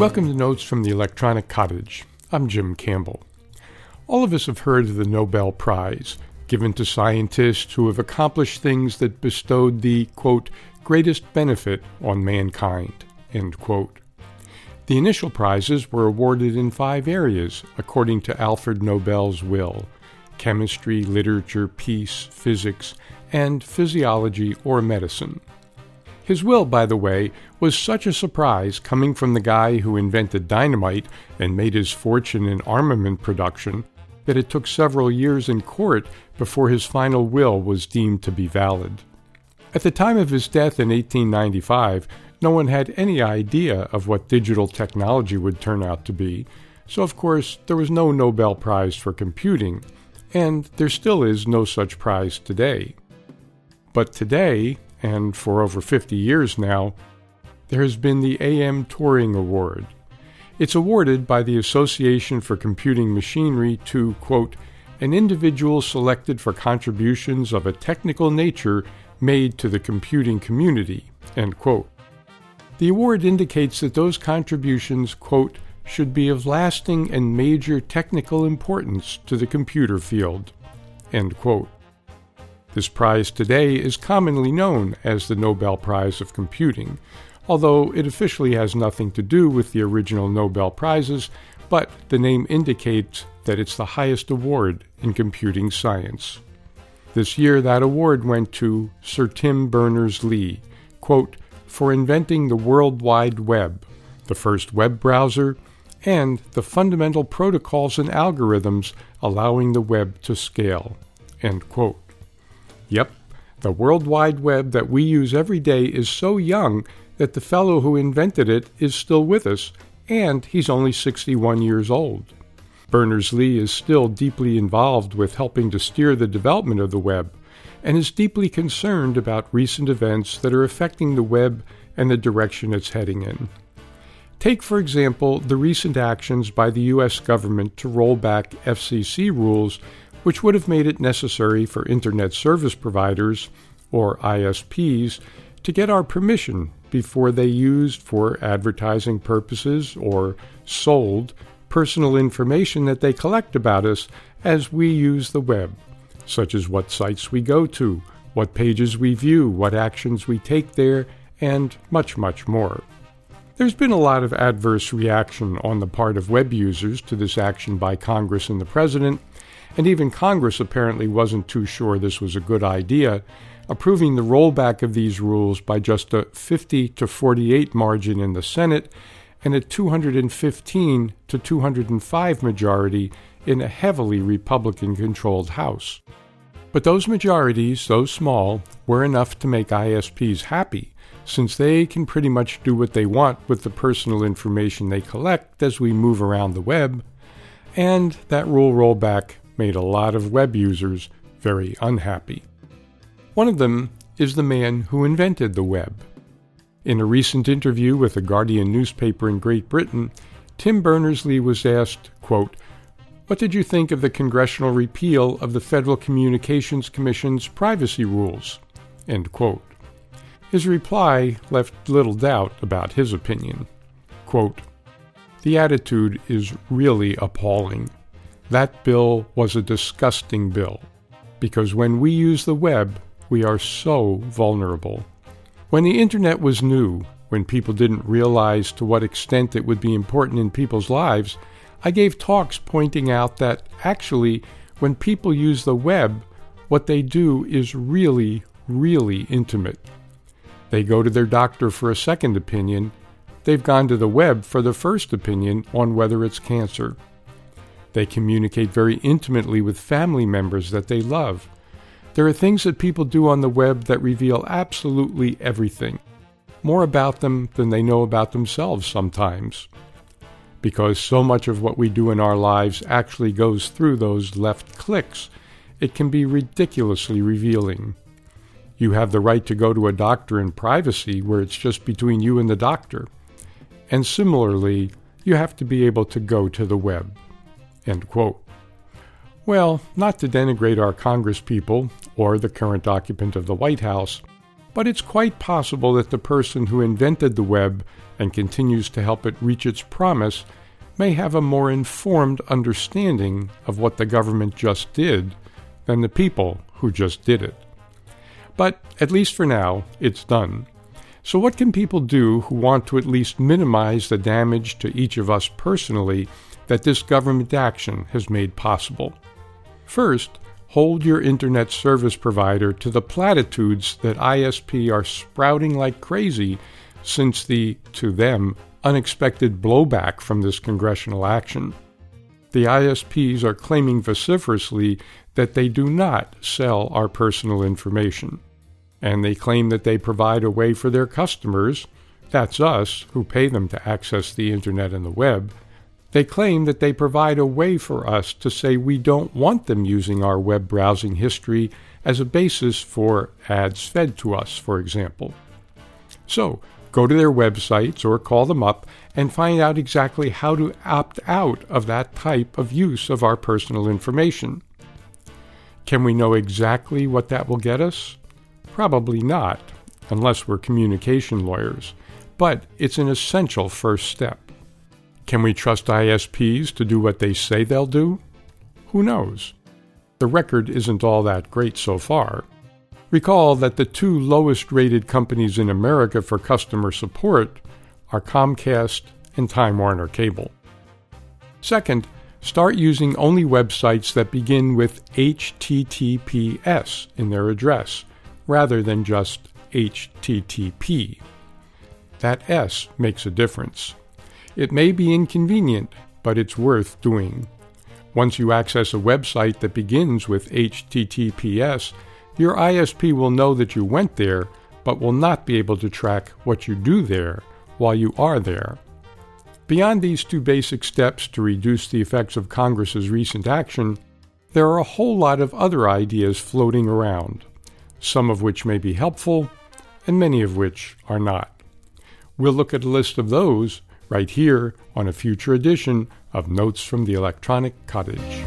Welcome to Notes from the Electronic Cottage. I'm Jim Campbell. All of us have heard of the Nobel Prize, given to scientists who have accomplished things that bestowed the, quote, greatest benefit on mankind, end quote. The initial prizes were awarded in five areas, according to Alfred Nobel's will chemistry, literature, peace, physics, and physiology or medicine. His will, by the way, was such a surprise coming from the guy who invented dynamite and made his fortune in armament production that it took several years in court before his final will was deemed to be valid. At the time of his death in 1895, no one had any idea of what digital technology would turn out to be, so of course there was no Nobel Prize for computing, and there still is no such prize today. But today, and for over 50 years now, there has been the AM Turing Award. It's awarded by the Association for Computing Machinery to, quote, an individual selected for contributions of a technical nature made to the computing community, end quote. The award indicates that those contributions, quote, should be of lasting and major technical importance to the computer field, end quote. This prize today is commonly known as the Nobel Prize of Computing, although it officially has nothing to do with the original Nobel Prizes, but the name indicates that it's the highest award in computing science. This year, that award went to Sir Tim Berners Lee, quote, for inventing the World Wide Web, the first web browser, and the fundamental protocols and algorithms allowing the web to scale. End quote. Yep, the World Wide Web that we use every day is so young that the fellow who invented it is still with us, and he's only 61 years old. Berners Lee is still deeply involved with helping to steer the development of the web, and is deeply concerned about recent events that are affecting the web and the direction it's heading in. Take, for example, the recent actions by the U.S. government to roll back FCC rules which would have made it necessary for Internet Service Providers, or ISPs, to get our permission before they used for advertising purposes or sold personal information that they collect about us as we use the web, such as what sites we go to, what pages we view, what actions we take there, and much, much more. There's been a lot of adverse reaction on the part of web users to this action by Congress and the President, and even Congress apparently wasn't too sure this was a good idea, approving the rollback of these rules by just a 50 to 48 margin in the Senate and a 215 to 205 majority in a heavily Republican controlled House. But those majorities, though small, were enough to make ISPs happy, since they can pretty much do what they want with the personal information they collect as we move around the web, and that rule rollback made a lot of web users very unhappy. One of them is the man who invented the web. In a recent interview with the Guardian newspaper in Great Britain, Tim Berners Lee was asked, quote, What did you think of the congressional repeal of the Federal Communications Commission's privacy rules? End quote. His reply left little doubt about his opinion. Quote, the attitude is really appalling. That bill was a disgusting bill because when we use the web, we are so vulnerable. When the internet was new, when people didn't realize to what extent it would be important in people's lives, I gave talks pointing out that actually, when people use the web, what they do is really, really intimate. They go to their doctor for a second opinion, they've gone to the web for the first opinion on whether it's cancer. They communicate very intimately with family members that they love. There are things that people do on the web that reveal absolutely everything, more about them than they know about themselves sometimes. Because so much of what we do in our lives actually goes through those left clicks, it can be ridiculously revealing. You have the right to go to a doctor in privacy where it's just between you and the doctor. And similarly, you have to be able to go to the web. Well, not to denigrate our congresspeople or the current occupant of the White House, but it's quite possible that the person who invented the web and continues to help it reach its promise may have a more informed understanding of what the government just did than the people who just did it. But at least for now, it's done. So, what can people do who want to at least minimize the damage to each of us personally that this government action has made possible? First, hold your internet service provider to the platitudes that ISP are sprouting like crazy since the, to them, unexpected blowback from this congressional action. The ISPs are claiming vociferously that they do not sell our personal information, and they claim that they provide a way for their customers, that's us who pay them to access the internet and the web, they claim that they provide a way for us to say we don't want them using our web browsing history as a basis for ads fed to us, for example. So, go to their websites or call them up and find out exactly how to opt out of that type of use of our personal information. Can we know exactly what that will get us? Probably not, unless we're communication lawyers, but it's an essential first step. Can we trust ISPs to do what they say they'll do? Who knows? The record isn't all that great so far. Recall that the two lowest rated companies in America for customer support are Comcast and Time Warner Cable. Second, start using only websites that begin with HTTPS in their address rather than just HTTP. That S makes a difference. It may be inconvenient, but it's worth doing. Once you access a website that begins with HTTPS, your ISP will know that you went there, but will not be able to track what you do there while you are there. Beyond these two basic steps to reduce the effects of Congress's recent action, there are a whole lot of other ideas floating around, some of which may be helpful, and many of which are not. We'll look at a list of those right here on a future edition of Notes from the Electronic Cottage.